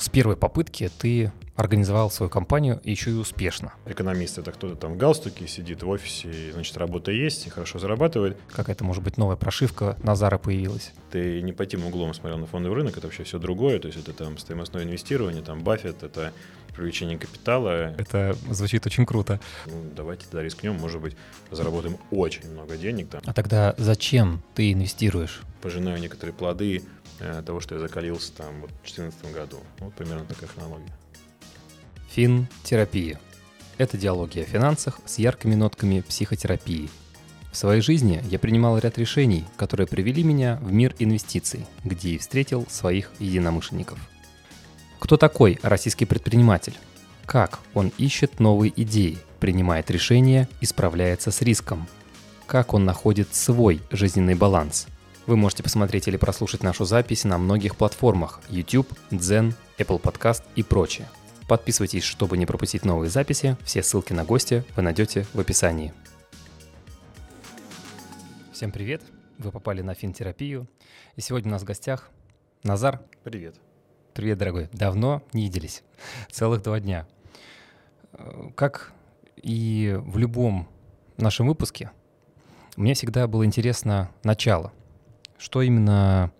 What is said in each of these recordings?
с первой попытки ты организовал свою компанию еще и успешно. Экономист — это кто-то там в галстуке сидит в офисе, и, значит, работа есть, и хорошо зарабатывает. Какая-то, может быть, новая прошивка Назара появилась. Ты не по тем углом смотрел на фондовый рынок, это вообще все другое, то есть это там стоимостное инвестирование, там Баффет, это привлечение капитала. Это звучит очень круто. Ну, давайте тогда рискнем, может быть, заработаем очень много денег там. А тогда зачем ты инвестируешь? Пожинаю некоторые плоды того, что я закалился там вот, в 2014 году. Вот примерно такая хронология. Финтерапия. Это диалоги о финансах с яркими нотками психотерапии. В своей жизни я принимал ряд решений, которые привели меня в мир инвестиций, где и встретил своих единомышленников. Кто такой российский предприниматель? Как он ищет новые идеи, принимает решения и справляется с риском? Как он находит свой жизненный баланс? Вы можете посмотреть или прослушать нашу запись на многих платформах YouTube, Zen, Apple Podcast и прочее. Подписывайтесь, чтобы не пропустить новые записи. Все ссылки на гости вы найдете в описании. Всем привет! Вы попали на финтерапию. И сегодня у нас в гостях Назар. Привет. Привет, дорогой. Давно не виделись. Целых два дня. Как и в любом нашем выпуске, мне всегда было интересно начало. Что именно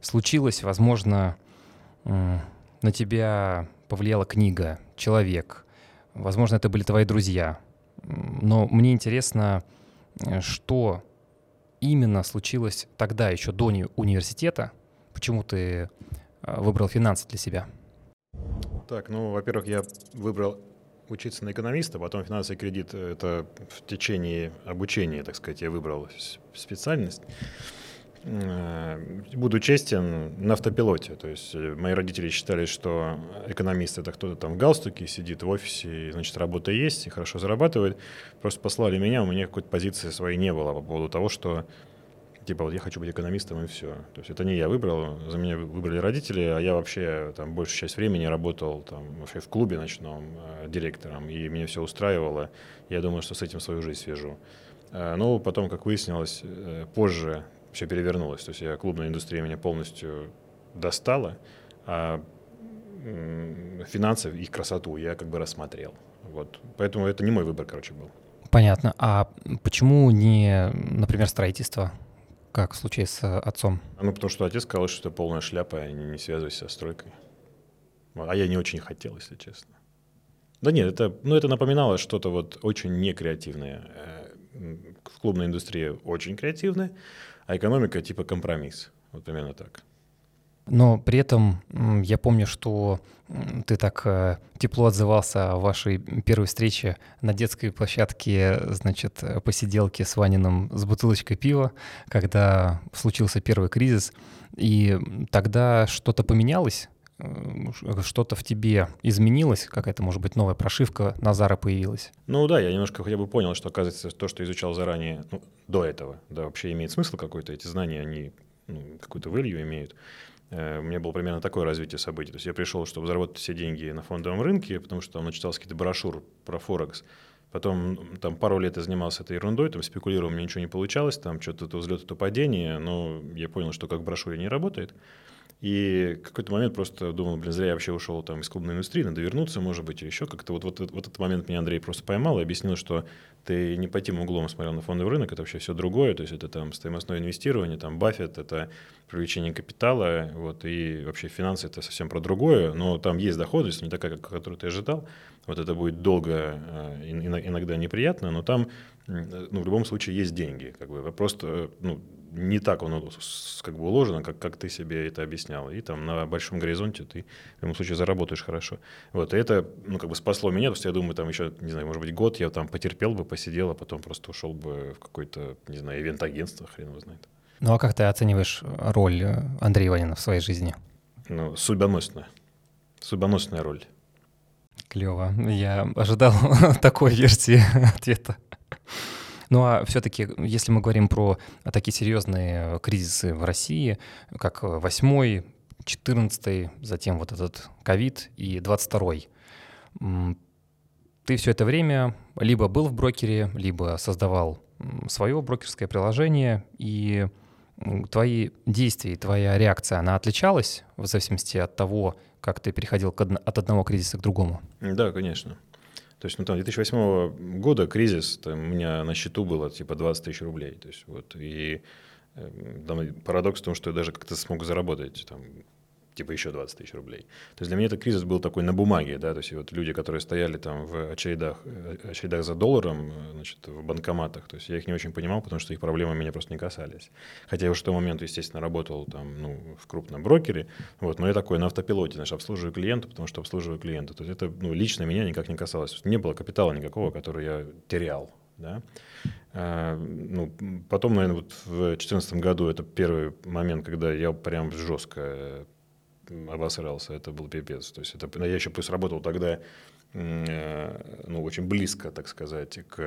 случилось, возможно, на тебя повлияла книга, человек. Возможно, это были твои друзья. Но мне интересно, э, что именно случилось тогда, еще до университета, почему ты э, выбрал финансы для себя? Так, ну, во-первых, я выбрал учиться на экономиста, потом финансовый кредит — это в течение обучения, так сказать, я выбрал специальность. Э, буду честен, на автопилоте. То есть э, мои родители считали, что экономист это кто-то там в галстуке сидит в офисе, и, значит, работа есть и хорошо зарабатывает. Просто послали меня, у меня какой-то позиции своей не было по поводу того, что типа вот я хочу быть экономистом и все. То есть это не я выбрал, за меня выбрали родители, а я вообще там большую часть времени работал там вообще в клубе ночном э, директором, и меня все устраивало. Я думаю, что с этим свою жизнь свяжу. Э, но потом, как выяснилось, позже все перевернулось. То есть я, клубная индустрия меня полностью достала, а финансы, их красоту я как бы рассмотрел. Вот. Поэтому это не мой выбор, короче, был. Понятно. А почему не, например, строительство, как в случае с отцом? Ну, потому что отец сказал, что это полная шляпа, и не, не связывайся со стройкой. А я не очень хотел, если честно. Да нет, это, ну, это напоминало что-то вот очень некреативное. Э, в клубной индустрии очень креативное, а экономика типа компромисс. Вот примерно так. Но при этом я помню, что ты так э, тепло отзывался о вашей первой встрече на детской площадке, значит, посиделки с Ваниным с бутылочкой пива, когда случился первый кризис. И тогда что-то поменялось? Э, что-то в тебе изменилось, какая-то, может быть, новая прошивка Назара появилась? Ну да, я немножко хотя бы понял, что, оказывается, то, что изучал заранее, ну, до этого, да, вообще имеет смысл какой-то, эти знания, они ну, какую-то value имеют. Э, у меня было примерно такое развитие событий. То есть я пришел, чтобы заработать все деньги на фондовом рынке, потому что там начитался какие-то брошюр про Форекс. Потом там пару лет я занимался этой ерундой, там спекулировал, мне ничего не получалось, там что-то то взлет, то падение, но я понял, что как в брошюре не работает. И какой-то момент просто думал, блин, зря я вообще ушел там из клубной индустрии, надо вернуться, может быть, еще как-то. Вот, вот, вот этот момент меня Андрей просто поймал и объяснил, что ты не по тем углом смотрел на фондовый рынок, это вообще все другое, то есть это там стоимостное инвестирование, там Баффет, это привлечение капитала, вот, и вообще финансы это совсем про другое, но там есть доходность, не такая, как, которую ты ожидал, вот это будет долго, э, иногда неприятно, но там, ну, в любом случае есть деньги, как бы, просто, ну, не так оно как бы уложено, как, как ты себе это объяснял. И там на большом горизонте ты в любом случае заработаешь хорошо. Вот, и это, ну, как бы спасло меня, потому что я думаю, там еще, не знаю, может быть, год я там потерпел бы, посидел, а потом просто ушел бы в какой-то, не знаю, ивент-агентство, хрен его знает. Ну, а как ты оцениваешь роль Андрея Иванина в своей жизни? Ну, судьбоносная. Судьбоносная роль. Клево. Я ожидал такой версии ответа. Ну а все-таки, если мы говорим про такие серьезные кризисы в России, как восьмой, четырнадцатый, затем вот этот ковид и двадцать второй, ты все это время либо был в брокере, либо создавал свое брокерское приложение, и твои действия, твоя реакция, она отличалась в зависимости от того, как ты переходил от одного кризиса к другому? Да, конечно. То есть, ну, там, 2008 года кризис, там, у меня на счету было типа 20 тысяч рублей. То есть, вот, и э, там, парадокс в том, что я даже как-то смог заработать там, типа еще 20 тысяч рублей. То есть для меня этот кризис был такой на бумаге, да, то есть вот люди, которые стояли там в очередах, э, очередах за долларом, э, значит, в банкоматах, то есть я их не очень понимал, потому что их проблемы меня просто не касались. Хотя я уже в тот момент, естественно, работал там, ну, в крупном брокере, вот, но я такой на автопилоте, значит, обслуживаю клиента, потому что обслуживаю клиента. То есть это, ну, лично меня никак не касалось. Не было капитала никакого, который я терял, да. А, ну, потом, наверное, вот в 2014 году это первый момент, когда я прям жестко обосрался, это был пипец. То есть это, я еще плюс работал тогда э, ну, очень близко, так сказать, к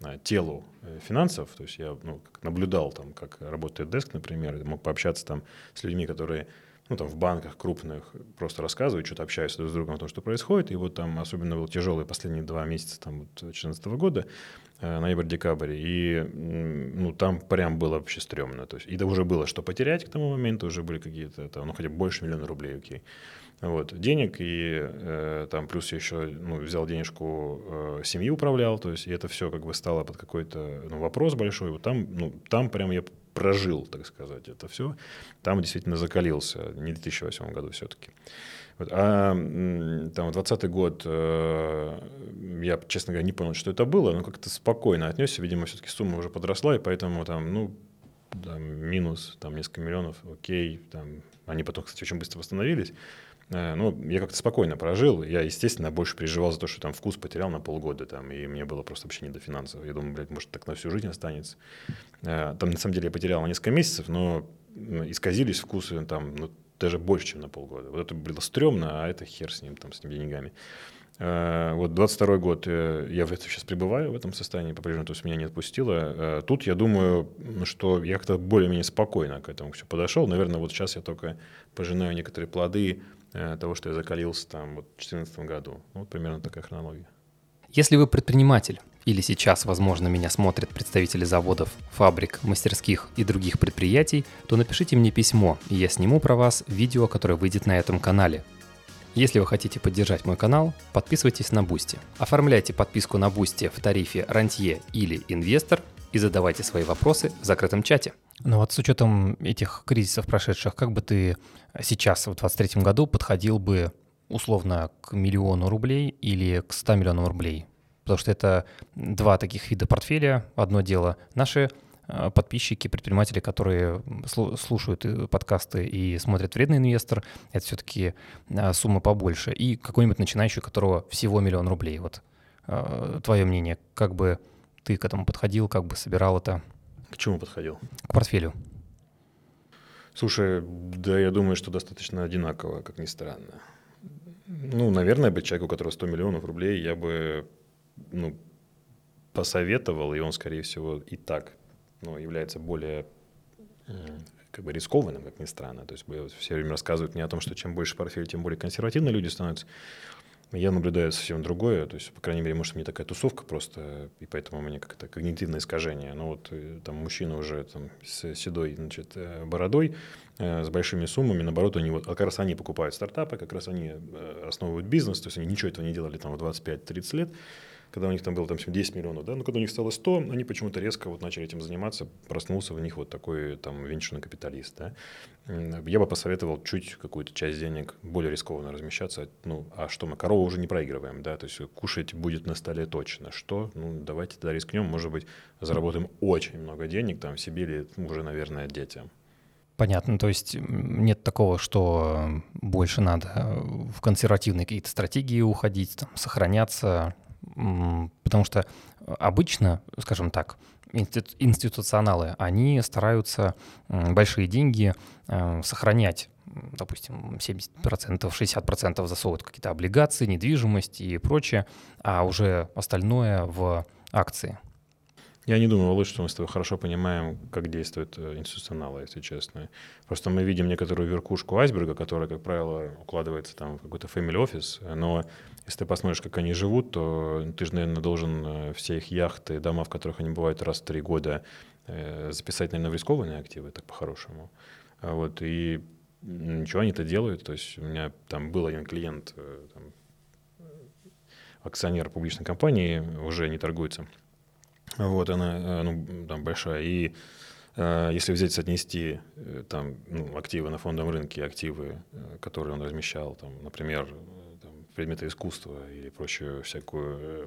э, телу э, финансов. То есть я ну, наблюдал, там, как работает деск, например, мог пообщаться там, с людьми, которые ну, там, в банках крупных просто рассказывают, что-то общаются друг с другом о том, что происходит. И вот там особенно был тяжелый последние два месяца там, вот, 2014 года, э, ноябрь-декабрь, и ну, там прям было вообще стрёмно. То есть, и да уже было что потерять к тому моменту, уже были какие-то, там, ну, хотя бы больше миллиона рублей, окей. Вот, денег, и э, там плюс я еще ну, взял денежку, э, семьи управлял, то есть и это все как бы стало под какой-то ну, вопрос большой. Вот там, ну, там прям я прожил, так сказать, это все. Там действительно закалился, не в 2008 году все-таки. Вот. А там 20 год, э, я, честно говоря, не понял, что это было, но как-то спокойно отнесся, видимо, все-таки сумма уже подросла, и поэтому там, ну, там, минус, там, несколько миллионов, окей, там, они потом, кстати, очень быстро восстановились, ну, я как-то спокойно прожил. Я, естественно, больше переживал за то, что там вкус потерял на полгода, там, и мне было просто вообще не до финансов. Я думаю, блядь, может, так на всю жизнь останется. Э, там, на самом деле, я потерял несколько месяцев, но исказились вкусы там, ну, даже больше, чем на полгода. Вот это было стрёмно, а это хер с ним, там, с этими деньгами. Э, вот 22 год я в этом сейчас пребываю, в этом состоянии по-прежнему, то есть меня не отпустило. Тут я думаю, что я как-то более-менее спокойно к этому все подошел. Наверное, вот сейчас я только пожинаю некоторые плоды Э, того, что я закалился там вот, в 2014 году. Вот примерно такая хронология. Если вы предприниматель, или сейчас, возможно, меня смотрят представители заводов, фабрик, мастерских и других предприятий, то напишите мне письмо, и я сниму про вас видео, которое выйдет на этом канале. Если вы хотите поддержать мой канал, подписывайтесь на Boosty. Оформляйте подписку на Boosty в тарифе «Рантье» или «Инвестор» и задавайте свои вопросы в закрытом чате. Ну вот с учетом этих кризисов прошедших, как бы ты сейчас, в 2023 году, подходил бы условно к миллиону рублей или к 100 миллионам рублей? Потому что это два таких вида портфеля. Одно дело наши э, подписчики, предприниматели, которые слушают э, подкасты и смотрят «Вредный инвестор», это все-таки э, сумма побольше. И какой-нибудь начинающий, у которого всего миллион рублей. Вот твое мнение, как бы ты к этому подходил, как бы собирал это? К чему подходил? К портфелю. Слушай, да я думаю, что достаточно одинаково, как ни странно. Ну, наверное, бы человеку, у которого 100 миллионов рублей, я бы ну, посоветовал, и он, скорее всего, и так ну, является более как бы рискованным, как ни странно. То есть все время рассказывают мне о том, что чем больше портфель, тем более консервативные люди становятся. Я наблюдаю совсем другое, то есть, по крайней мере, может, мне такая тусовка просто, и поэтому у меня как-то когнитивное искажение. Но вот э, там мужчина уже там, с седой значит, э, бородой, э, с большими суммами, наоборот, они вот, как раз они покупают стартапы, как раз они основывают бизнес, то есть они ничего этого не делали там в 25-30 лет, когда у них там было там 10 миллионов, да, но когда у них стало 100, они почему-то резко вот начали этим заниматься, проснулся в них вот такой там венчурный капиталист, да. Я бы посоветовал чуть какую-то часть денег более рискованно размещаться, ну, а что мы, корову уже не проигрываем, да, то есть кушать будет на столе точно, что, ну, давайте тогда рискнем, может быть, заработаем очень много денег там себе или уже, наверное, детям. Понятно, то есть нет такого, что больше надо в консервативные какие-то стратегии уходить, там, сохраняться, потому что обычно, скажем так, институционалы, они стараются большие деньги э, сохранять допустим, 70%, 60% засовывают какие-то облигации, недвижимость и прочее, а уже остальное в акции. Я не думаю, Володь, что мы с тобой хорошо понимаем, как действуют э, институционалы, если честно. Просто мы видим некоторую верхушку айсберга, которая, как правило, укладывается там в какой-то family office, но если ты посмотришь, как они живут, то ты же, наверное, должен э, все их яхты, дома, в которых они бывают раз в три года, э, записать, наверное, в рискованные активы, так по-хорошему. А вот, и ничего они это делают. То есть у меня там был один клиент, э, там, акционер публичной компании, уже не торгуется. Вот она, ну, там большая. И если взять, соотнести там, ну, активы на фондовом рынке, активы, которые он размещал, там, например, предметы искусства или прочую всякую э,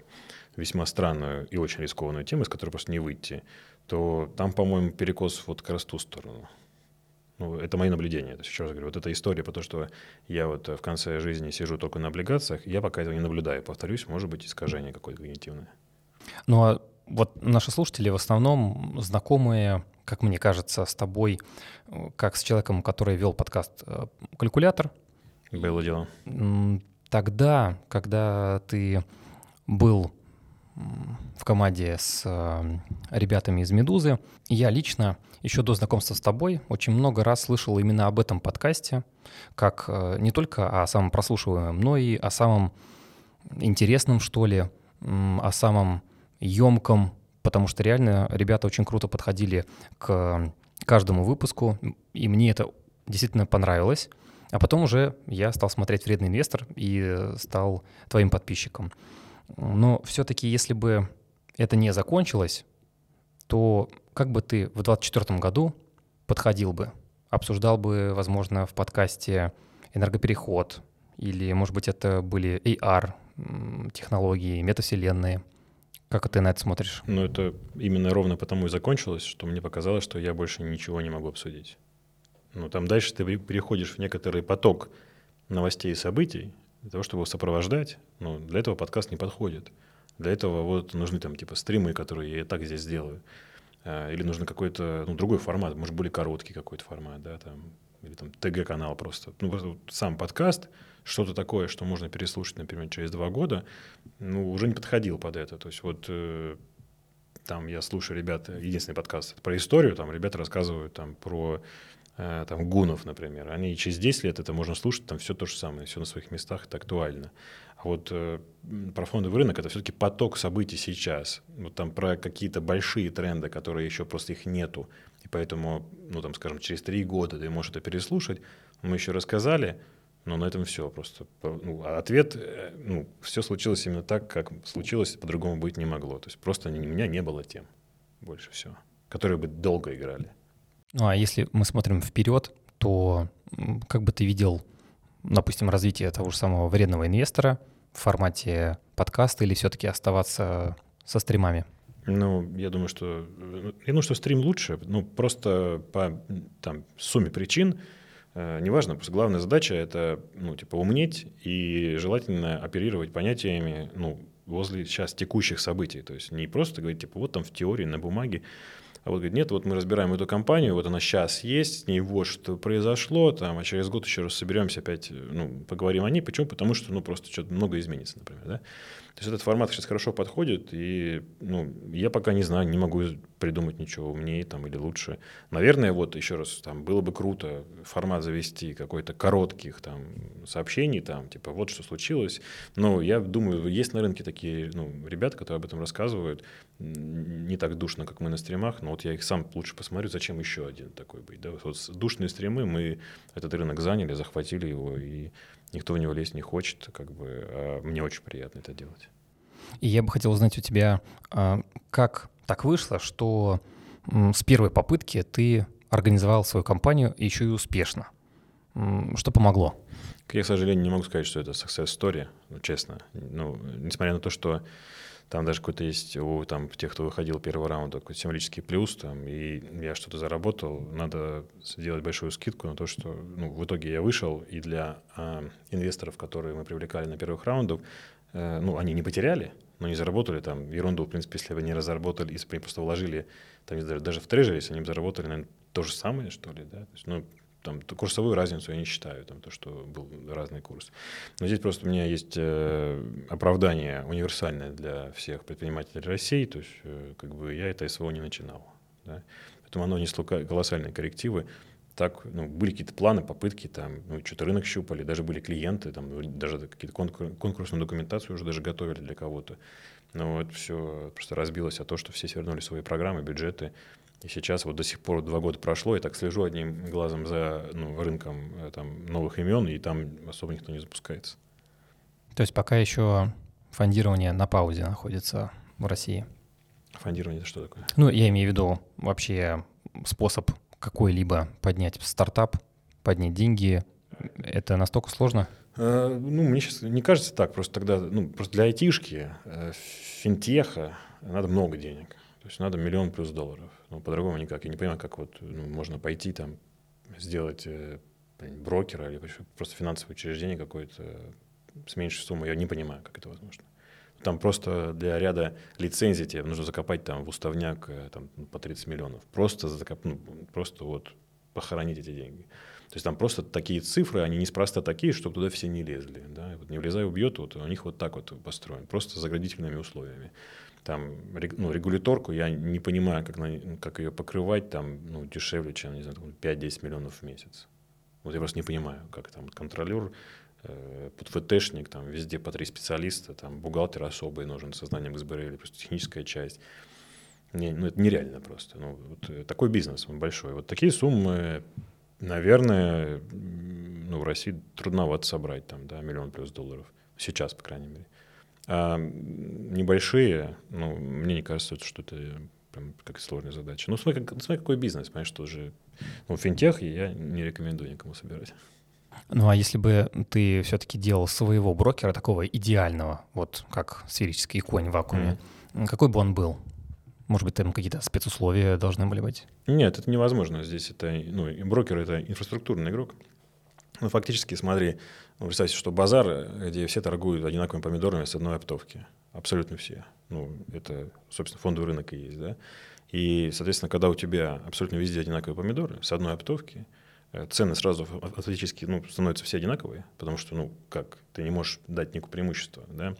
весьма странную и очень рискованную тему, из которой просто не выйти, то там, по-моему, перекос вот как раз ту сторону. Ну, это мои наблюдения. То есть, еще раз говорю, вот эта история про то, что я вот в конце жизни сижу только на облигациях, я пока этого не наблюдаю. Повторюсь, может быть искажение какое-то когнитивное. Ну, а вот наши слушатели в основном знакомые, как мне кажется, с тобой, э, как с человеком, который вел подкаст э, «Калькулятор». Было дело тогда, когда ты был в команде с э, ребятами из «Медузы», я лично еще до знакомства с тобой очень много раз слышал именно об этом подкасте, как э, не только о самом прослушиваемом, но и о самом интересном, что ли, о самом емком, потому что реально ребята очень круто подходили к каждому выпуску, и мне это действительно понравилось. А потом уже я стал смотреть «Вредный инвестор» и стал твоим подписчиком. Но все-таки, если бы это не закончилось, то как бы ты в 2024 году подходил бы? Обсуждал бы, возможно, в подкасте энергопереход, или, может быть, это были AR технологии, метавселенные. Как ты на это смотришь? Ну, это именно ровно потому и закончилось, что мне показалось, что я больше ничего не могу обсудить. Ну, там дальше ты переходишь в некоторый поток новостей и событий, для того, чтобы его сопровождать, ну, для этого подкаст не подходит. Для этого вот нужны там типа стримы, которые я и так здесь делаю. А, или нужен какой-то ну, другой формат, может, более короткий какой-то формат, да, там, или там ТГ-канал просто. Ну, просто сам подкаст, что-то такое, что можно переслушать, например, через два года, ну, уже не подходил под это. То есть вот э, там я слушаю ребят, единственный подкаст про историю, там ребята рассказывают там про там, гунов, например, они через 10 лет это можно слушать, там все то же самое, все на своих местах, это актуально. А вот э, про фондовый рынок это все-таки поток событий сейчас. Вот там про какие-то большие тренды, которые еще просто их нету. И поэтому, ну там, скажем, через три года ты можешь это переслушать. Мы еще рассказали, но на этом все просто. Ну, а ответ, э, ну, все случилось именно так, как случилось, по-другому быть не могло. То есть просто у меня не было тем больше всего, которые бы долго играли. Ну а если мы смотрим вперед, то как бы ты видел, допустим, развитие того же самого вредного инвестора в формате подкаста или все-таки оставаться со стримами? Ну, я думаю, что я думаю, что стрим лучше. Ну, просто по там, сумме причин, э, неважно, просто главная задача это ну, типа умнеть и желательно оперировать понятиями ну, возле сейчас текущих событий. То есть не просто говорить, типа, вот там в теории, на бумаге, а вот говорит, нет, вот мы разбираем эту компанию, вот она сейчас есть, с ней вот что произошло, там, а через год еще раз соберемся опять, ну, поговорим о ней. Почему? Потому что, ну, просто что-то много изменится, например, да. То есть этот формат сейчас хорошо подходит, и ну, я пока не знаю, не могу придумать ничего умнее там, или лучше. Наверное, вот еще раз, там, было бы круто формат завести какой-то коротких там, сообщений, там, типа вот что случилось. Но я думаю, есть на рынке такие ну, ребята, которые об этом рассказывают, не так душно, как мы на стримах, но вот я их сам лучше посмотрю, зачем еще один такой быть. Да? Вот душные стримы, мы этот рынок заняли, захватили его, и никто в него лезть не хочет, как бы, а мне очень приятно это делать. И я бы хотел узнать у тебя, а, как так вышло, что с первой попытки ты организовал свою компанию еще и успешно. Что помогло? Я, к сожалению, не могу сказать, что это success story, ну, честно. Ну, несмотря на то, что там даже какой-то есть у там, тех, кто выходил первого раунда, какой-то символический плюс, там, и я что-то заработал, надо сделать большую скидку на то, что ну, в итоге я вышел, и для э, инвесторов, которые мы привлекали на первых раундах, э, ну, они не потеряли, но не заработали там. Ерунду, в принципе, если бы не разработали, если бы они просто вложили, там, даже в трежере, если они бы заработали, наверное, то же самое, что ли, да, то есть, ну, там, курсовую разницу я не считаю, там, то, что был разный курс. Но здесь просто у меня есть э, оправдание универсальное для всех предпринимателей России, то есть э, как бы я это СВО не начинал. Да? Поэтому оно несло колоссальные коррективы. Так, ну, были какие-то планы, попытки, там, ну, что-то рынок щупали, даже были клиенты, там, даже какие-то конкур- конкурсную документацию уже даже готовили для кого-то. Но вот все просто разбилось о то, что все свернули свои программы, бюджеты, И сейчас вот до сих пор два года прошло, я так слежу одним глазом за ну, рынком э, там, новых имен, и там особо никто не запускается. То есть пока еще фондирование на паузе находится в России? Фондирование это что такое? Ну, я имею в виду вообще способ какой-либо поднять стартап, поднять деньги. Это настолько сложно? Э, ну, мне сейчас не кажется так. Просто тогда, ну, просто для айтишки, э, финтеха надо много денег. То есть надо миллион плюс долларов. Ну, по-другому никак. Я не понимаю, как вот ну, можно пойти там сделать э, брокера или просто финансовое учреждение какое-то с меньшей суммой. Я не понимаю, как это возможно. Там просто для ряда лицензий тебе нужно закопать там в уставняк э, там, по 30 миллионов. Просто, закоп... ну, просто вот похоронить эти деньги. То есть там просто такие цифры, они неспроста такие, чтобы туда все не лезли. Да? Вот не влезай, убьет, вот у них вот так вот построен, просто с заградительными условиями. Там, ну, регуляторку я не понимаю, как, на, как ее покрывать там, ну, дешевле, чем, не знаю, 5-10 миллионов в месяц. Вот я просто не понимаю, как там контролер Э, под ФТшник, там везде по три специалиста, там бухгалтер особый нужен со знанием или просто техническая часть. Не, ну, это нереально просто. Ну, вот э, такой бизнес он большой. Вот такие суммы, наверное, ну, в России трудновато собрать, там, да, миллион плюс долларов. Сейчас, по крайней мере. А небольшие, ну, мне не кажется, что это прям как сложная задача. Ну, смотри, как, смотри какой бизнес, понимаешь, что же... Ну, финтех я не рекомендую никому собирать. Ну а если бы ты все-таки делал своего брокера, такого идеального, вот как сферический конь в вакууме, mm-hmm. какой бы он был? Может быть, там какие-то спецусловия должны были быть? Нет, это невозможно. Здесь это, ну, брокер — это инфраструктурный игрок. Ну, фактически, смотри, ну, представьте, что базар, где все торгуют одинаковыми помидорами с одной оптовки. Абсолютно все. Ну, это, собственно, фондовый рынок и есть, да. И, соответственно, когда у тебя абсолютно везде одинаковые помидоры с одной оптовки, Э, цены сразу автоматически ну, становятся все одинаковые, потому что, ну, как, ты не можешь дать никакое преимущество, да,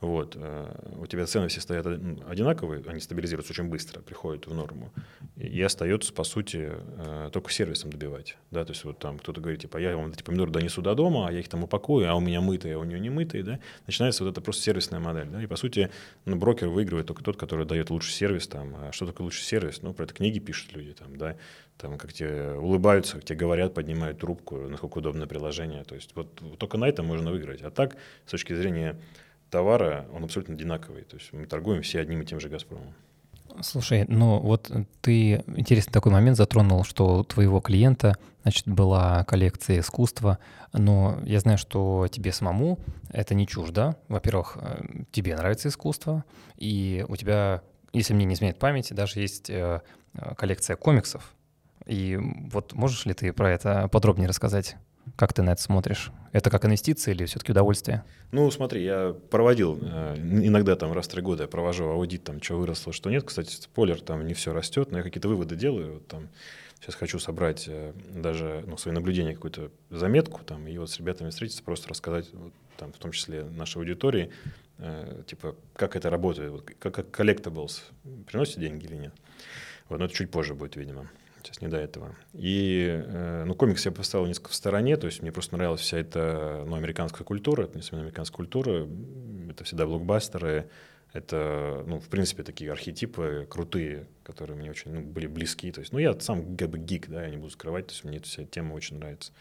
вот, э, у тебя цены все стоят одинаковые, они стабилизируются очень быстро, приходят в норму, и остается, по сути, э, только сервисом добивать, да, то есть вот там кто-то говорит, типа, я вам эти помидоры донесу до дома, а я их там упакую, а у меня мытые, а у нее не мытые, да, начинается вот это просто сервисная модель, да, и, по сути, ну, брокер выигрывает только тот, который дает лучший сервис, там, а что такое лучший сервис, ну, про это книги пишут люди, там, да, там, как тебе улыбаются, как тебе говорят, поднимают трубку, насколько удобное приложение. То есть вот только на этом можно выиграть. А так, с точки зрения товара, он абсолютно одинаковый. То есть мы торгуем все одним и тем же «Газпромом». Слушай, ну вот ты интересный такой момент затронул, что у твоего клиента, значит, была коллекция искусства, но я знаю, что тебе самому это не чуждо. Во-первых, э, тебе нравится искусство, и у тебя, если мне не изменяет память, даже есть э, э, коллекция комиксов, и вот можешь ли ты про это подробнее рассказать? Как ты на это смотришь? Это как инвестиции или все-таки удовольствие? Ну, смотри, я проводил, э, иногда там раз в три года я провожу аудит, там, что выросло, что нет. Кстати, спойлер, там не все растет, но я какие-то выводы делаю. Вот, там, сейчас хочу собрать э, даже ну, свои наблюдения, какую-то заметку, там, и вот с ребятами встретиться, просто рассказать, вот, там, в том числе нашей аудитории, э, типа, как это работает, вот, как, как collectibles, приносит деньги или нет. Вот, но это чуть позже будет, видимо. Сейчас не до этого. И, э, ну, комикс я поставил несколько в стороне, то есть мне просто нравилась вся эта, ну, американская культура, это не американская культура, это всегда блокбастеры, это, ну, в принципе, такие архетипы крутые, которые мне очень ну, были близки. То есть, ну, я сам как бы гик, да, я не буду скрывать, то есть мне эта вся тема очень нравится.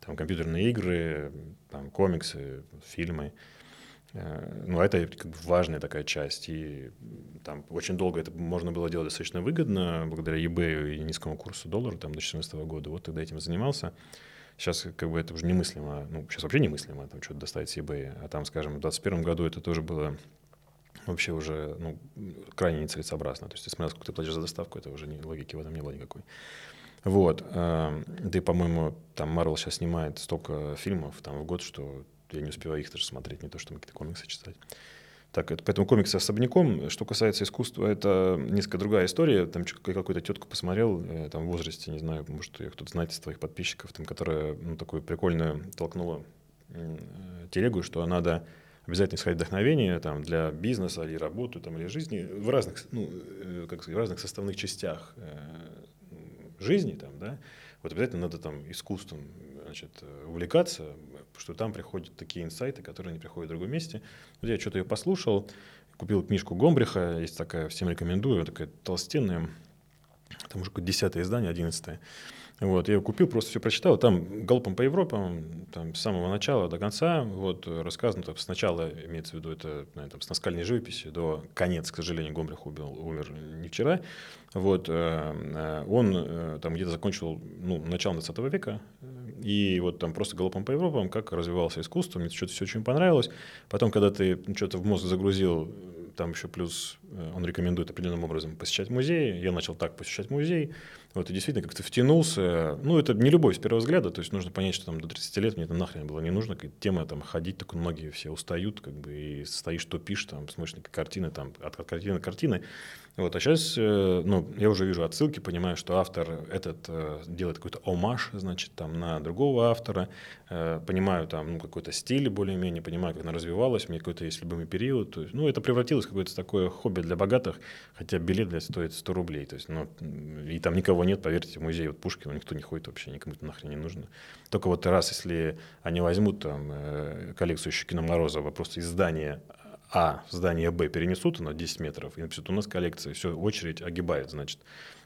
Там компьютерные игры, там комиксы, фильмы. Э, ну, это как бы важная такая часть. И там очень долго это можно было делать достаточно выгодно, благодаря eBay и низкому курсу доллара там, до 2014 года. Вот тогда этим занимался. Сейчас как бы это уже немыслимо. Ну, сейчас вообще немыслимо там что-то доставить с eBay. А там, скажем, в 2021 году это тоже было вообще уже ну, крайне нецелесообразно. То есть ты смотрел, сколько ты платишь за доставку, это уже не, логики в этом не было никакой. Вот. Э, да и, по-моему, там Marvel сейчас снимает столько фильмов там в год, что я не успеваю их даже смотреть, не то, что какие-то комиксы читать. Так, это, поэтому комиксы особняком. Что касается искусства, это несколько другая история. Там какую-то тетку посмотрел, э, там в возрасте, не знаю, может, ее кто-то знает из твоих подписчиков, там, которая ну, такую прикольную толкнула э, телегу, что надо обязательно искать вдохновение там, для бизнеса или работы там, или жизни в разных, ну, э, как сказать, в разных составных частях жизни. Там, да? Вот обязательно надо там искусством значит, увлекаться, что там приходят такие инсайты, которые не приходят в другом месте. Вот я что-то ее послушал, купил книжку Гомбриха, есть такая, всем рекомендую, такая толстенная, там уже какое-то десятое издание, одиннадцатое. Вот, я его купил, просто все прочитал. Там галопом по Европам, там, с самого начала до конца, вот, рассказано, там, сначала, имеется в виду, это, наверное, там, с наскальной живописи до конец, к сожалению, Гомрих убил, умер не вчера. Вот, э, э, он э, там где-то закончил, ну, начало 20 века, и вот там просто галопом по Европам, как развивался искусство, мне что-то все очень понравилось. Потом, когда ты что-то в мозг загрузил, там еще плюс он рекомендует определенным образом посещать музеи. Я начал так посещать музей. Вот, и действительно как-то втянулся. Ну, это не любовь с первого взгляда, то есть нужно понять, что там до 30 лет мне это нахрен было не нужно. Тема там ходить, так многие все устают, как бы, и стоишь, топишь, там, смотришь на картины, там, от картины к картины. Вот, а сейчас, э, ну, я уже вижу отсылки, понимаю, что автор этот э, делает какой-то омаж, значит, там, на другого автора, э, понимаю там, ну, какой-то стиль более-менее, понимаю, как она развивалась, у меня какой-то есть любимый период, то есть, ну, это превратилось в какое-то такое хобби для богатых, хотя билет, блядь, стоит 100 рублей, то есть, ну, и там никого нет, поверьте, в музее вот Пушкина никто не ходит вообще, никому это нахрен не нужно. Только вот раз, если они возьмут там коллекцию Щекина Морозова, просто издание а в здание Б перенесут на 10 метров, и напишут, у нас коллекция, все, очередь огибает, значит,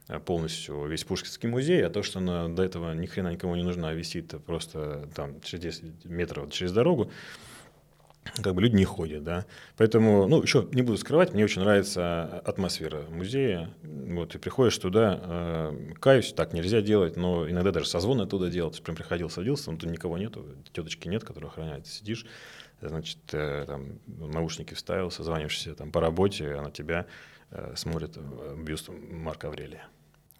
э, полностью весь Пушкинский музей, а то, что она до этого ни хрена никому не нужна, а висит просто там через 10 метров через дорогу, как бы люди не ходят, да. Поэтому, ну, еще не буду скрывать, мне очень нравится атмосфера музея. Вот, ты приходишь туда, э, каюсь, так нельзя делать, но иногда даже созвон оттуда делать. Прям приходил, садился, но тут никого нету, теточки нет, которые охраняют. Сидишь, значит, э, там, наушники вставил, созваниваешься там по работе, а на тебя э, смотрит э, бюст Марка Аврелия.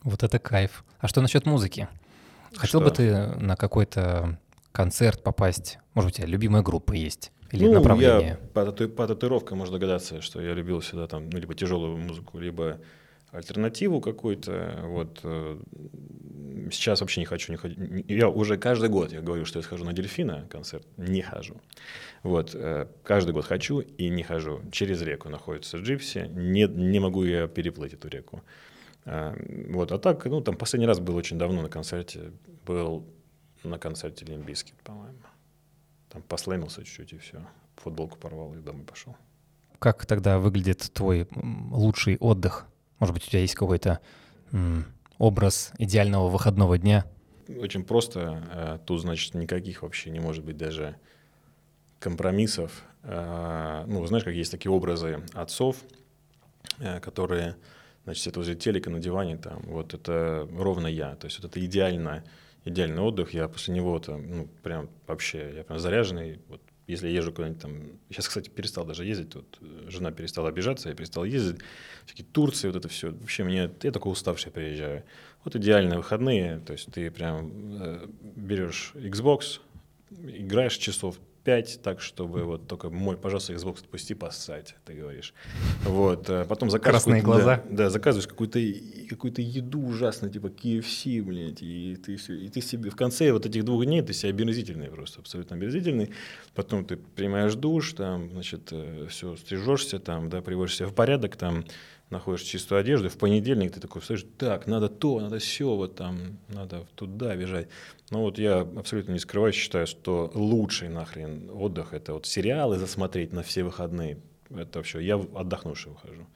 Вот это кайф. А что насчет музыки? Хотел что? бы ты на какой-то концерт попасть? Может, у тебя любимая группа есть? Или ну, направление? Я по, по татуировкам можно догадаться, что я любил всегда там, ну, либо тяжелую музыку, либо альтернативу какую-то. Вот. Э, сейчас вообще не хочу. Не хочу. Я уже каждый год, я говорю, что я схожу на дельфина концерт, не хожу. Вот. Э, каждый год хочу и не хожу. Через реку находится Джипси, не, не могу я переплыть эту реку. Э, вот. А так, ну, там последний раз был очень давно на концерте, был на концерте Limp Bizkit, по-моему. Там послэмился чуть-чуть и все. Футболку порвал и домой пошел. Как тогда выглядит твой лучший отдых может быть, у тебя есть какой-то образ идеального выходного дня? Очень просто. Э, тут, значит, никаких вообще не может быть даже компромиссов. Э, ну, знаешь, как есть такие образы отцов, э, которые, значит, это возле телека на диване, там, вот это ровно я. То есть вот это идеально, идеальный отдых. Я после него там, ну, прям вообще, я прям заряженный, вот если я езжу куда-нибудь там... Сейчас, кстати, перестал даже ездить. Вот э, жена перестала обижаться, я перестал ездить. Всякие Турции, вот это все. Вообще мне... Я такой уставший приезжаю. Вот идеальные выходные. То есть ты прям э, берешь Xbox, играешь часов 5, так, чтобы вот только мой, пожалуйста, Xbox отпусти поссать, ты говоришь. Вот, э, потом заказываешь... Красные глаза. Да, да заказываешь какую-то какую еду ужасную, типа KFC, блядь, и ты, все, и ты себе в конце вот этих двух дней ты себя омерзительный просто, абсолютно омерзительный. Потом ты принимаешь душ, там, значит, э, все, стрижешься, там, да, приводишь себя в порядок, там, находишь чистую одежду, в понедельник ты такой встаешь, так, надо то, надо все, вот там, надо туда бежать. Ну вот я абсолютно не скрываю, считаю, что лучший нахрен отдых – это вот сериалы засмотреть на все выходные. Это вообще, я отдохнувший выхожу.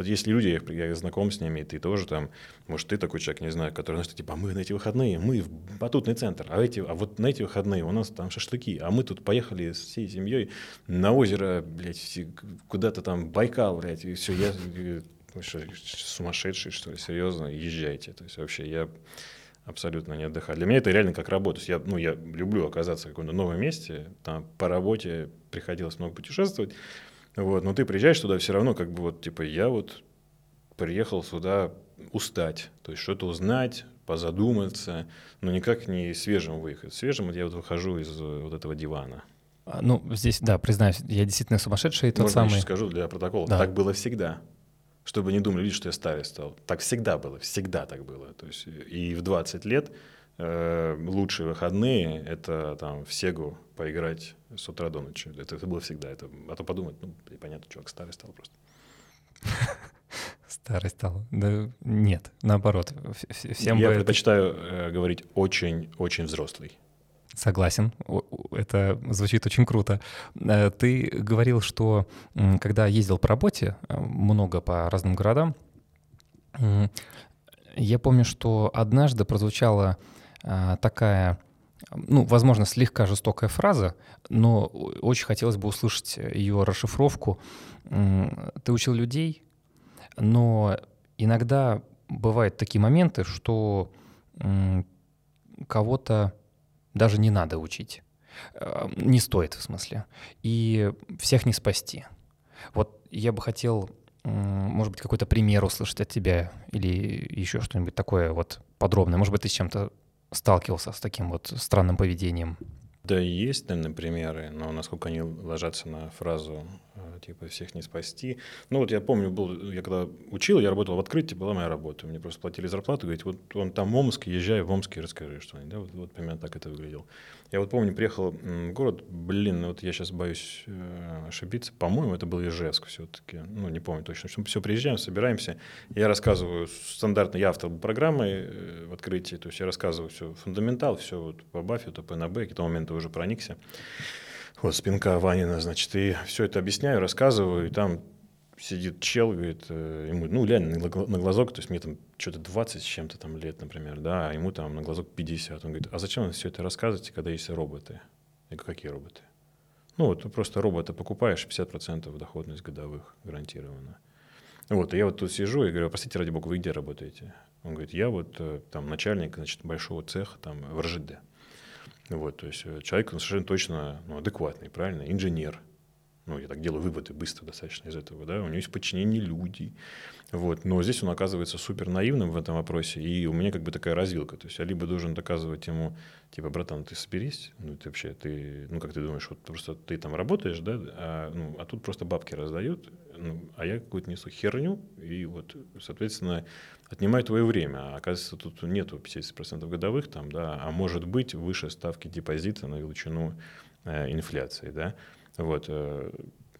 Вот если люди, я, я знаком с ними, и ты тоже там, может, ты такой человек, не знаю, который, знаешь, типа, мы на эти выходные, мы в батутный центр, а, эти, а вот на эти выходные у нас там шашлыки, а мы тут поехали с всей семьей на озеро, блядь, куда-то там, Байкал, блядь, и все, я вы что, сумасшедший, что ли, серьезно, езжайте. То есть вообще я абсолютно не отдыхаю. Для меня это реально как работа. Я, ну, я люблю оказаться в каком-то новом месте. Там по работе приходилось много путешествовать. Вот, но ты приезжаешь туда все равно, как бы вот, типа, я вот приехал сюда устать, то есть что-то узнать, позадуматься, но никак не свежим выехать. Свежим я вот выхожу из вот этого дивана. А, ну, здесь, да, признаюсь, я действительно сумасшедший, тот Можно самый. скажу для протокола. Да. Так было всегда чтобы не думали, видишь, что я старый стал. Так всегда было, всегда так было. То есть и в 20 лет э, лучшие выходные – это там в Сегу поиграть с утра до ночи. Это, это было всегда. Это, а то подумать, ну, понятно, чувак старый стал просто. Старый стал. Да нет, наоборот. Всем Я предпочитаю э, говорить очень-очень взрослый. Согласен, это звучит очень круто. Э, ты говорил, что когда ездил по работе, э, много по разным городам, Я помню, что однажды прозвучала а, такая, ну, возможно, слегка жестокая фраза, но очень хотелось бы услышать ее расшифровку. Ты учил людей, но иногда бывают такие моменты, что кого-то даже не надо учить. Э, не стоит, в смысле. И всех не спасти. Вот я бы хотел, может быть, какой-то пример услышать от тебя или еще что-нибудь такое вот подробное. Может быть, ты с чем-то сталкивался с таким вот странным поведением? Да, есть, наверное, примеры, но насколько они ложатся на фразу э, типа «всех не спасти». Ну вот я помню, был, я когда учил, я работал в открытии, была моя работа. Мне просто платили зарплату, говорить, вот он там в Омске, езжай в Омске, расскажи что-нибудь. Да, вот, вот примерно так это выглядело. Я вот помню, приехал в город, блин, вот я сейчас боюсь э, ошибиться, по-моему, это был Ижевск все-таки, ну не помню точно. Все, все приезжаем, собираемся, я рассказываю стандартно, я автор программы э, в открытии, то есть я рассказываю все фундаментал, все вот по Баффету, по НБ, к этому моменту уже проникся. Вот, спинка Ванина, значит, и все это объясняю, рассказываю, и там сидит чел, говорит, э, ему, ну, реально на глазок, то есть мне там что-то 20 с чем-то там лет, например, да, а ему там на глазок 50. Он говорит, а зачем вы все это рассказываете, когда есть роботы? Я говорю, какие роботы? Ну, вот ты просто робота покупаешь, 50% доходность годовых гарантирована. Вот, и я вот тут сижу и говорю, простите, ради бога, вы где работаете? Он говорит, я вот э, там начальник, значит, большого цеха там в РЖД. Вот, то есть э, человек он совершенно точно ну, адекватный, правильно, инженер, ну, я так делаю выводы быстро достаточно из этого, да, у него есть подчинение людей, вот, но здесь он оказывается супер наивным в этом вопросе, и у меня как бы такая развилка, то есть я либо должен доказывать ему, типа, братан, ты соберись, ну, ты вообще, ты, ну, как ты думаешь, вот просто ты там работаешь, да, а, ну, а тут просто бабки раздают, ну, а я какую-то несу херню, и вот, соответственно, отнимаю твое время, а оказывается, тут нету 50% годовых там, да, а может быть выше ставки депозита на величину э, инфляции, да, вот, э,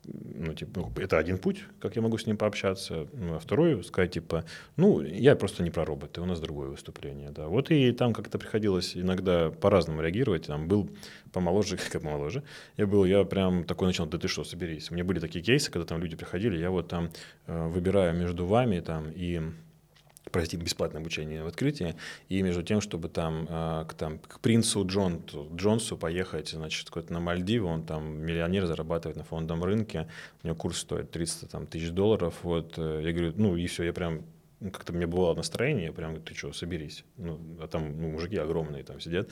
ну, типа, ну, это один путь, как я могу с ним пообщаться. Ну, а второй сказать, типа, ну, я просто не про роботы, у нас другое выступление, да. Вот и там как-то приходилось иногда по-разному реагировать. Там был помоложе, как помоложе. Я был, я прям такой начал, да ты что, соберись. У меня были такие кейсы, когда там люди приходили, я вот там э, выбираю между вами там и пройти бесплатное обучение в открытии, и между тем, чтобы там, э, к, там к принцу Джон, Джонсу поехать, значит, куда-то на Мальдивы, он там миллионер, зарабатывает на фондовом рынке, у него курс стоит 300 там, тысяч долларов, вот, э, я говорю, ну и все, я прям как-то мне бывало настроение, я прям говорю, ты что, соберись. Ну, а там ну, мужики огромные там сидят.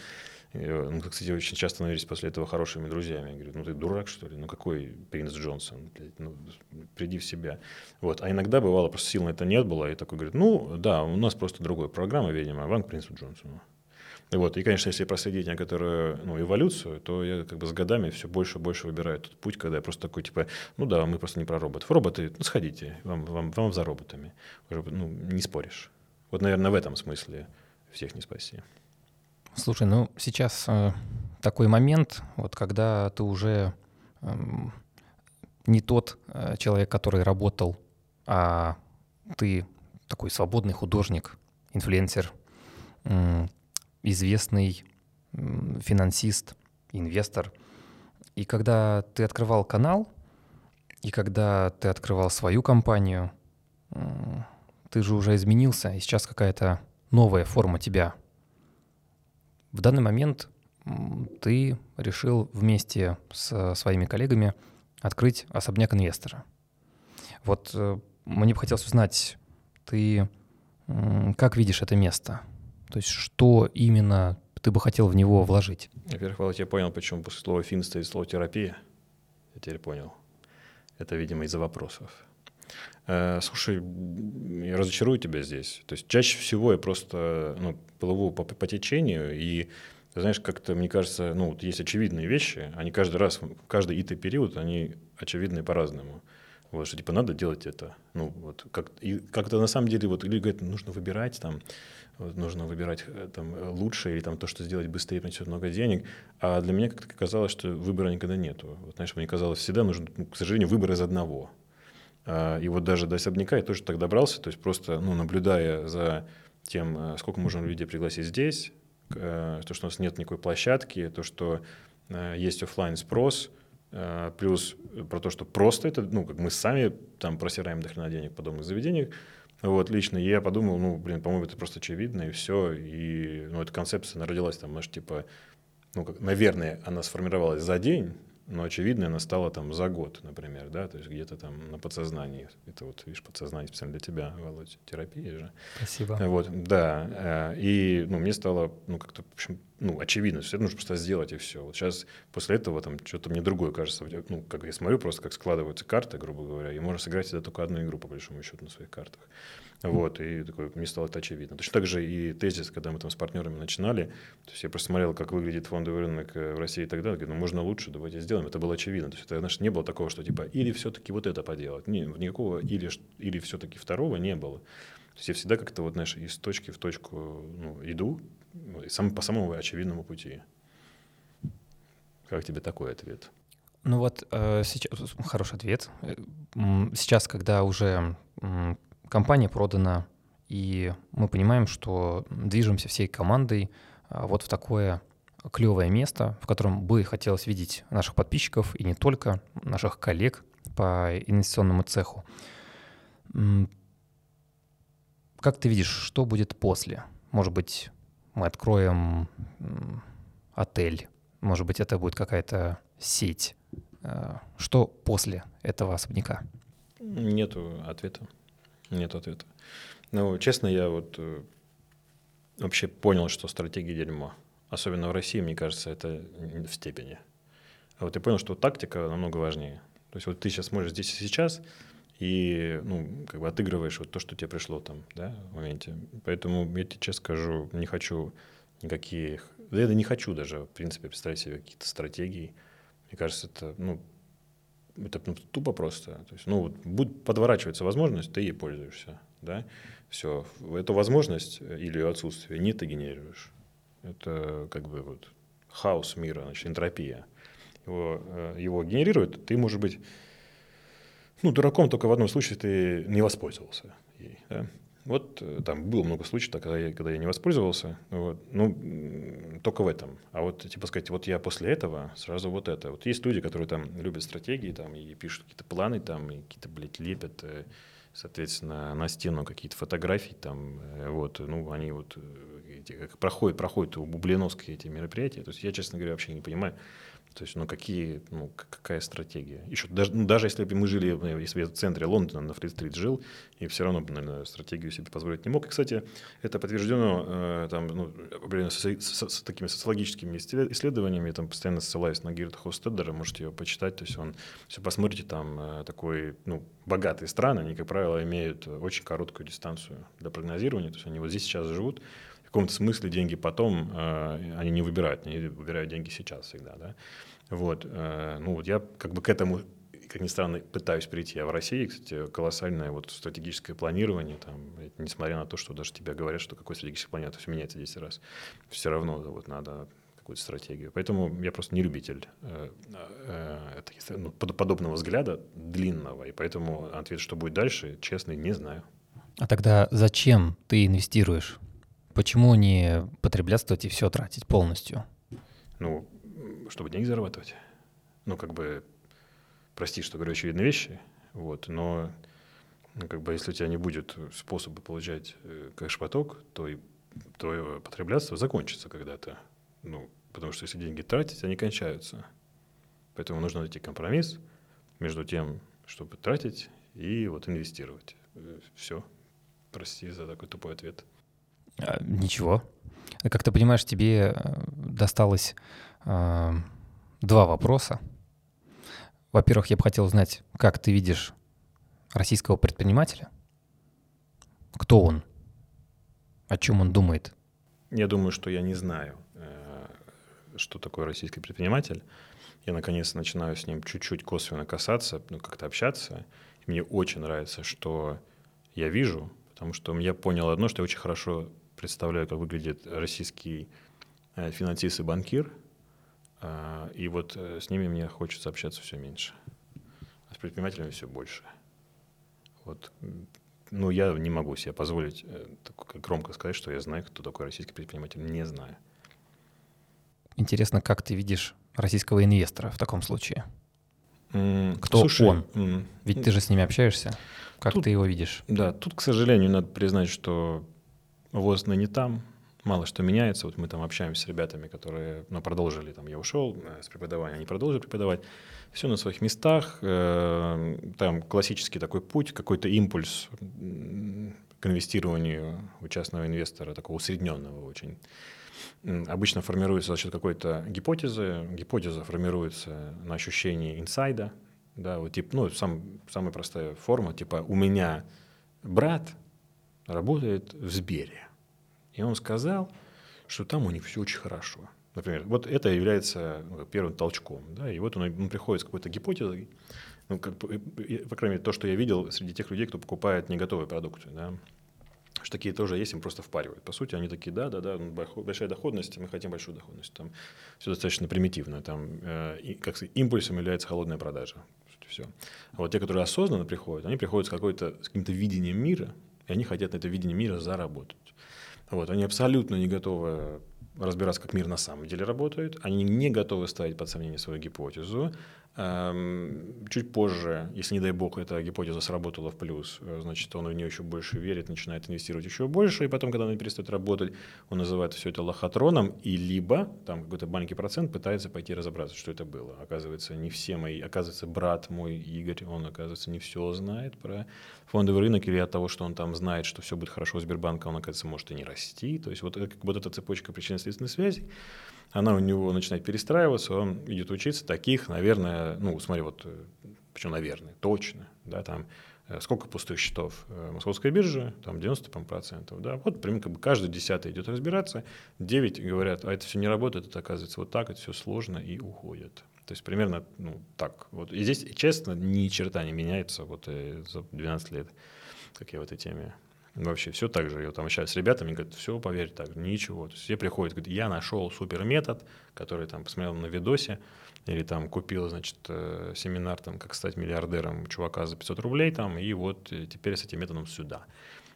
И, ну, кстати, очень часто становились после этого хорошими друзьями. Я говорю, ну ты дурак, что ли? Ну какой принц Джонсон? Блядь, ну, приди в себя. Вот. А иногда бывало, просто сил на это нет было, и такой говорит, ну да, у нас просто другая программа, видимо, вам к принцу Джонсону. Вот. И, конечно, если проследить некоторую ну, эволюцию, то я как бы с годами все больше и больше выбираю тот путь, когда я просто такой, типа, ну да, мы просто не про роботов. Роботы, ну сходите, вам, вам, вам за роботами. Уже, ну, не споришь. Вот, наверное, в этом смысле всех не спаси. Слушай, ну сейчас э, такой момент, вот когда ты уже э, не тот э, человек, который работал, а ты такой свободный художник, инфлюенсер, известный финансист, инвестор. И когда ты открывал канал, и когда ты открывал свою компанию, ты же уже изменился, и сейчас какая-то новая форма тебя. В данный момент ты решил вместе с своими коллегами открыть особняк инвестора. Вот э, мне бы хотелось узнать, ты как видишь это место? То есть что именно ты бы хотел в него вложить? Во-первых, Володь, я понял, почему после слова «фин» стоит слово «терапия». Я теперь понял. Это, видимо, из-за вопросов. Э, слушай, я разочарую тебя здесь. То есть чаще всего я просто ну, плыву по, по течению, и знаешь, как-то, мне кажется, ну, вот есть очевидные вещи, они каждый раз, каждый итый период, они очевидны по-разному. Вот, что типа надо делать это. Ну, вот, как, и как-то на самом деле, вот, или говорят, нужно выбирать там, нужно выбирать э, там, э, лучшее или там, то, что сделать быстрее, принесет много денег. А для меня как-то казалось, что выбора никогда нету. Вот, знаешь, мне казалось, всегда нужен, ну, к сожалению, выбор из одного. А, и вот даже до особняка я тоже так добрался, то есть просто ну, наблюдая за тем, э, сколько можно людей пригласить здесь, то, что у нас нет никакой площадки, то, что есть офлайн спрос, плюс про то, что просто это, ну, как мы сами там просираем до хрена денег в подобных заведениях, Вот, лично. И я подумал, ну, блин, по-моему, это просто очевидно, и все. И, ну, эта концепция родилась там, знаешь, типа, ну, как, наверное, она сформировалась за день, но очевидно она стала там за год, например, да, то есть где-то там на подсознании. Это вот, видишь, подсознание специально для тебя, Володь, терапия же. Спасибо. Вот, да. Э, и, ну, мне стало, ну, как-то, в общем, ну, очевидно, все это нужно просто сделать, и все. Вот сейчас после этого там что-то мне другое кажется. Ну, как я смотрю просто, как складываются карты, грубо говоря, и можно сыграть это только одну игру, по большому счету, на своих картах. Вот, и такой, мне стало это очевидно. Точно так же и тезис, когда мы там с партнерами начинали, то есть я просто смотрел, как выглядит фондовый рынок э, в России и так далее, говорю, ну можно лучше, давайте сделаем. Это было очевидно. То есть это, знаешь, не было такого, что типа или все-таки вот это поделать. Не, никакого или, или все-таки второго не было. То есть я всегда как-то вот, знаешь, из точки в точку ну, иду сам, по самому очевидному пути. Как тебе такой ответ? Ну вот э, сейчас хороший ответ. Э, сейчас, когда уже компания продана, и мы понимаем, что движемся всей командой а, вот в такое клевое место, в котором бы хотелось видеть наших подписчиков и не только, наших коллег по инвестиционному цеху. Как ты видишь, что будет после? Может быть, мы откроем отель, может быть, это будет какая-то сеть. А, что после этого особняка? Нету ответа. Нет ответа. Ну, честно, я вот э, вообще понял, что стратегия дерьмо. Особенно в России, мне кажется, это в степени. А вот я понял, что тактика намного важнее. То есть вот ты сейчас можешь здесь и сейчас, и ну, как бы отыгрываешь вот то, что тебе пришло там, да, в моменте. Поэтому я тебе честно скажу, не хочу никаких, да я не хочу даже, в принципе, представить себе какие-то стратегии. Мне кажется, это, ну, это ну, тупо просто. То есть, ну, вот будет подворачиваться возможность, ты ей пользуешься, да, все. Эту возможность или ее отсутствие не ты генерируешь. Это как бы вот хаос мира, значит, энтропия. Его, э, его генерирует, ты, может быть, ну, дураком только в одном случае ты не воспользовался ей, да? Вот э, там было много случаев, когда я, когда я не воспользовался. Вот, ну, только в этом. А вот, типа сказать, вот я после этого сразу вот это. Вот есть люди, которые там любят стратегии, там, и пишут какие-то планы, там, и какие-то, блядь, лепят, э, соответственно, на стену какие-то фотографии, там, э, вот, ну, они вот эти, как проходят, проходят у Бублиновской эти мероприятия. То есть я, честно говоря, вообще не понимаю, то есть, ну, какие, ну, какая стратегия? Еще даже, ну, даже если бы мы жили, ну, если бы я в центре Лондона на Фрид-стрит жил, и все равно бы, наверное, стратегию себе позволить не мог. И, кстати, это подтверждено э, там, ну, с, с, с такими социологическими исследованиями. Я там постоянно ссылаюсь на Гирта Хостедера, можете его почитать. То есть он, все посмотрите, там э, такой, ну, богатые страны, они, как правило, имеют очень короткую дистанцию для прогнозирования. То есть они вот здесь сейчас живут, в каком-то смысле деньги потом э, они не выбирают, они выбирают деньги сейчас всегда, да. Вот, э, ну вот я как бы к этому, как ни странно, пытаюсь прийти. А в России, кстати, колоссальное вот стратегическое планирование, там, несмотря на то, что даже тебе говорят, что какое стратегическое планирование, все меняется 10 раз, все равно вот надо какую-то стратегию. Поэтому я просто не любитель э, э, ну, подобного взгляда длинного, и поэтому ответ, что будет дальше, честный, не знаю. А тогда зачем ты инвестируешь? Почему не потреблятствовать и все тратить полностью? Ну, чтобы деньги зарабатывать. Ну, как бы, прости, что говорю очевидные вещи, вот, но ну, как бы, если у тебя не будет способа получать э, кэш-поток, то и твое потреблятство закончится когда-то. Ну, потому что если деньги тратить, они кончаются. Поэтому нужно найти компромисс между тем, чтобы тратить и вот инвестировать. Э, Все. Прости за такой тупой ответ. А, ничего. Как ты понимаешь, тебе э, досталось э, два вопроса. Во-первых, я бы хотел узнать, как ты видишь российского предпринимателя? Кто он? О чем он думает? Я думаю, что я не знаю, э, что такое российский предприниматель. Я, наконец, начинаю с ним чуть-чуть косвенно касаться, ну, как-то общаться. И мне очень нравится, что я вижу, потому что я понял одно, что я очень хорошо представляю, как выглядит российский э, финансист и банкир, а, и вот э, с ними мне хочется общаться все меньше, а с предпринимателями все больше. Вот. Ну, я не могу себе позволить э, так громко сказать, что я знаю, кто такой российский предприниматель. Не знаю. Интересно, как ты видишь российского инвестора в таком случае? Кто слушай, он? Ведь ты же с ними общаешься. Как тут, ты его видишь? Да, тут, к сожалению, надо признать, что ВОЗ не там, мало что меняется. Вот мы там общаемся с ребятами, которые ну, продолжили, там я ушел э, с преподавания, они продолжили преподавать. Все на своих местах. Э, там классический такой путь, какой-то импульс к инвестированию у частного инвестора, такого усредненного очень. Обычно формируется за счет какой-то гипотезы. Гипотеза формируется на ощущении инсайда. Да, вот тип, ну, сам, самая простая форма, типа у меня брат работает в Сбере. И он сказал, что там у них все очень хорошо. Например, вот это является ну, первым толчком. Да, и вот он, он приходит с какой-то гипотезой, ну, как, по крайней мере, то, что я видел среди тех людей, кто покупает не готовые продукты. Да, что такие тоже есть, им просто впаривают. По сути, они такие, да, да, да, большая доходность, мы хотим большую доходность. Там все достаточно примитивно. Там, э, и, как сказать, импульсом является холодная продажа. Все. А вот те, которые осознанно приходят, они приходят с, какой-то, с каким-то видением мира, и они хотят на это видение мира заработать. Вот, они абсолютно не готовы разбираться, как мир на самом деле работает. Они не готовы ставить под сомнение свою гипотезу. Эм, чуть позже, если, не дай бог, эта гипотеза сработала в плюс, э, значит, он в нее еще больше верит, начинает инвестировать еще больше, и потом, когда она перестает работать, он называет все это лохотроном, и либо, там какой-то маленький процент, пытается пойти разобраться, что это было. Оказывается, не все мои, оказывается, брат мой Игорь, он, оказывается, не все знает про фондовый рынок, или от того, что он там знает, что все будет хорошо у Сбербанка, он, оказывается, может и не расти. То есть вот, вот эта цепочка причинно-следственной связи, она у него начинает перестраиваться, он идет учиться. Таких, наверное, ну, смотри, вот, э, почему, наверное, точно, да, там, э, сколько пустых счетов э, московской биржи, там 90 процентов, да, вот примерно как бы каждый десятый идет разбираться, 9 говорят, а это все не работает, это оказывается вот так, это все сложно и уходят. То есть примерно ну, так. Вот. И здесь, честно, ни черта не меняется вот за 12 лет, как я в этой теме Вообще все так же. Я там общаюсь с ребятами, говорят, все, поверь, так, ничего. То есть все приходят, говорят, я нашел супер метод, который там посмотрел на видосе, или там купил, значит, э, семинар, там, как стать миллиардером чувака за 500 рублей, там, и вот э, теперь с этим методом сюда.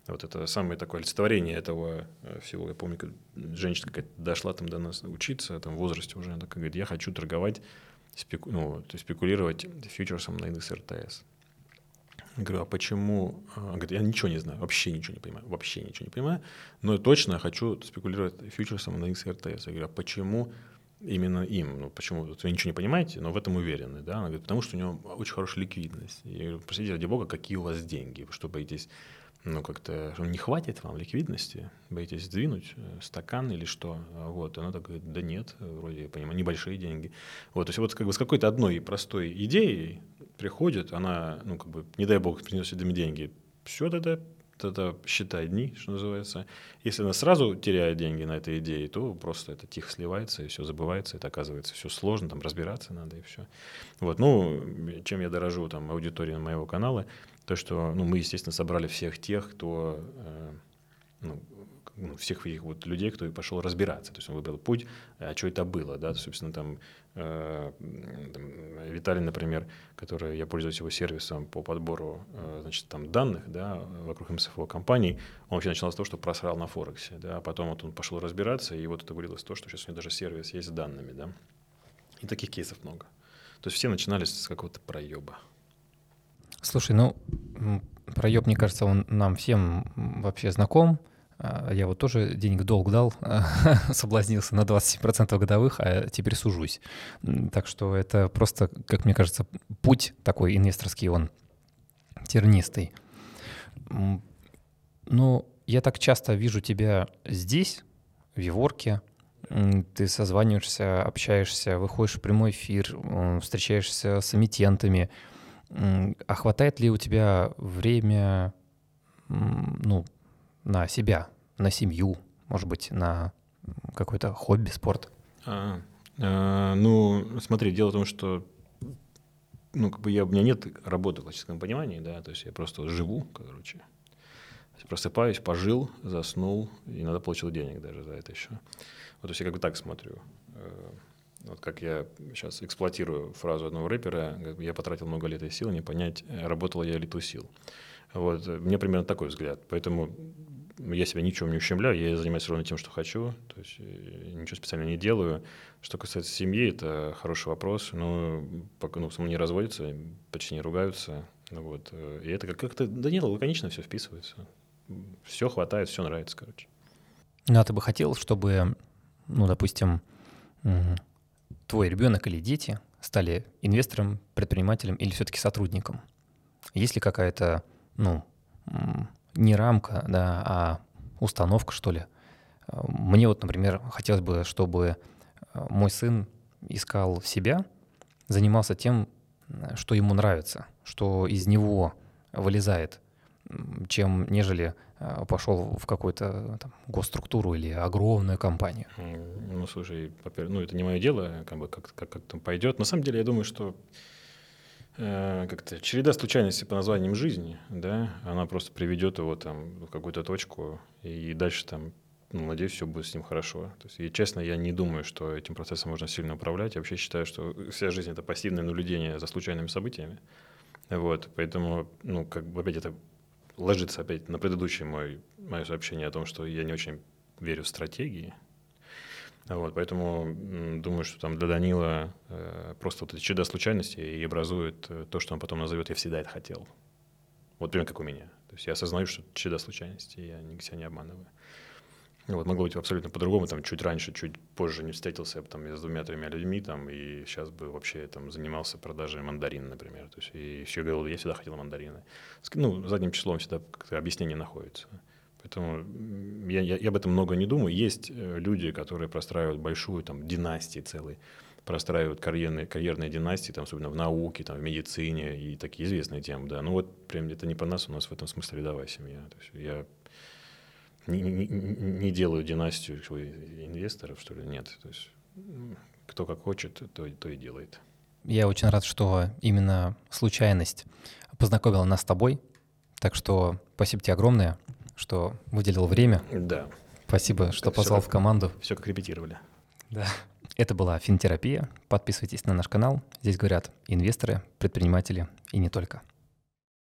Вот это самое такое олицетворение этого э, всего. Я помню, как женщина какая-то дошла там до нас учиться, там в возрасте уже, она такая говорит, я хочу торговать, спеку... ну, спекулировать фьючерсом на индекс РТС. Я говорю, а почему? Он говорит, я ничего не знаю, вообще ничего не понимаю, вообще ничего не понимаю, но точно хочу спекулировать фьючерсом на XRTS. Я говорю, а почему именно им? Ну, почему? Вы ничего не понимаете, но в этом уверены, да? Она говорит, потому что у него очень хорошая ликвидность. Я говорю, простите, ради бога, какие у вас деньги? Вы что, боитесь, ну, как-то не хватит вам ликвидности? Боитесь сдвинуть э, стакан или что? Вот, она так говорит, да нет, вроде, я понимаю, небольшие деньги. Вот, то есть вот как бы с какой-то одной простой идеей приходит, она, ну, как бы, не дай бог, принесет им деньги, все тогда, тогда считай дни, что называется. Если она сразу теряет деньги на этой идее, то просто это тихо сливается, и все забывается, это оказывается все сложно, там разбираться надо, и все. Вот, ну, чем я дорожу там аудитории моего канала, то, что, ну, мы, естественно, собрали всех тех, кто, э, всех их вот людей, кто и пошел разбираться. То есть он выбрал путь, а что это было, да, собственно, там, э, там Виталий, например, который, я пользуюсь его сервисом по подбору, э, значит, там данных, да, вокруг МСФО компаний, он вообще начинал с того, что просрал на Форексе, да, а потом вот он пошел разбираться, и вот это вылилось то, что сейчас у него даже сервис есть с данными, да, и таких кейсов много. То есть все начинали с какого-то проеба. Слушай, ну, проеб, мне кажется, он нам всем вообще знаком, я вот тоже денег долг дал, соблазнился на 27% годовых, а теперь сужусь. Так что это просто, как мне кажется, путь такой инвесторский, он тернистый. Ну, я так часто вижу тебя здесь, в Еворке, ты созваниваешься, общаешься, выходишь в прямой эфир, встречаешься с эмитентами. А хватает ли у тебя время, ну, на себя, на семью, может быть, на какое-то хобби, спорт? А, а, ну, смотри, дело в том, что ну, как бы я, у меня нет работы в классическом понимании, да, то есть я просто живу, короче. Просыпаюсь, пожил, заснул, и иногда получил денег даже за это еще. Вот, то есть я как бы так смотрю. Э, вот как я сейчас эксплуатирую фразу одного рэпера, я потратил много лет и сил, не понять, работал я ли ту сил. Вот, мне примерно такой взгляд. Поэтому я себя ничем не ущемляю, я занимаюсь ровно тем, что хочу, то есть э, ничего специально не делаю. Что касается семьи, это хороший вопрос. Ну, пока ну, не разводятся, почти не ругаются. Вот. Э, и это как-то, да нет, лаконично все вписывается. Все хватает, все нравится, короче. Ну, а ты бы хотел, чтобы, ну, допустим, твой ребенок или дети стали инвестором, предпринимателем или все-таки сотрудником? Есть ли какая-то, ну, не рамка, да, а установка, что ли? Мне вот, например, хотелось бы, чтобы э, мой сын искал себя, занимался тем, что ему нравится, что из него вылезает, чем нежели э, пошел в какую-то там, госструктуру или огромную компанию. Ну, слушай, ну, это не мое дело, как бы как, как, как там пойдет. На самом деле, я думаю, что как-то череда случайностей по названиям жизни, да, она просто приведет его там в какую-то точку, и дальше там ну, надеюсь, все будет с ним хорошо. То есть, и честно, я не думаю, что этим процессом можно сильно управлять. Я вообще считаю, что вся жизнь — это пассивное наблюдение за случайными событиями. Вот, поэтому, ну, как бы опять это ложится опять на предыдущее мой, мое сообщение о том, что я не очень верю в стратегии. Вот, поэтому думаю, что там для Данила э, просто вот эти чудо случайности и образует э, то, что он потом назовет «я всегда это хотел». Вот примерно как у меня. То есть я осознаю, что это чудо случайности, я себя не обманываю. Вот, могло быть абсолютно по-другому, там, чуть раньше, чуть позже не встретился я там, с двумя-тремя людьми, там, и сейчас бы вообще там занимался продажей мандарин, например. То есть, и еще говорил, я всегда хотел мандарины. Ну, задним числом всегда объяснение находится. Поэтому я, я, я об этом много не думаю. Есть э, люди, которые простраивают большую там династии целые, простраивают карьерные, карьерные династии, там, особенно в науке, там, в медицине и такие известные темы, да. Ну вот прям это не по нас, у нас в этом смысле рядовая семья. То есть я не, не, не делаю династию инвесторов, что ли, нет. То есть кто как хочет, то, то и делает. Я очень рад, что именно случайность познакомила нас с тобой. Так что спасибо тебе огромное, что выделил время. Да. Спасибо, что так позвал как, в команду. Все как репетировали. Да. Это была Финтерапия. Подписывайтесь на наш канал. Здесь говорят инвесторы, предприниматели и не только.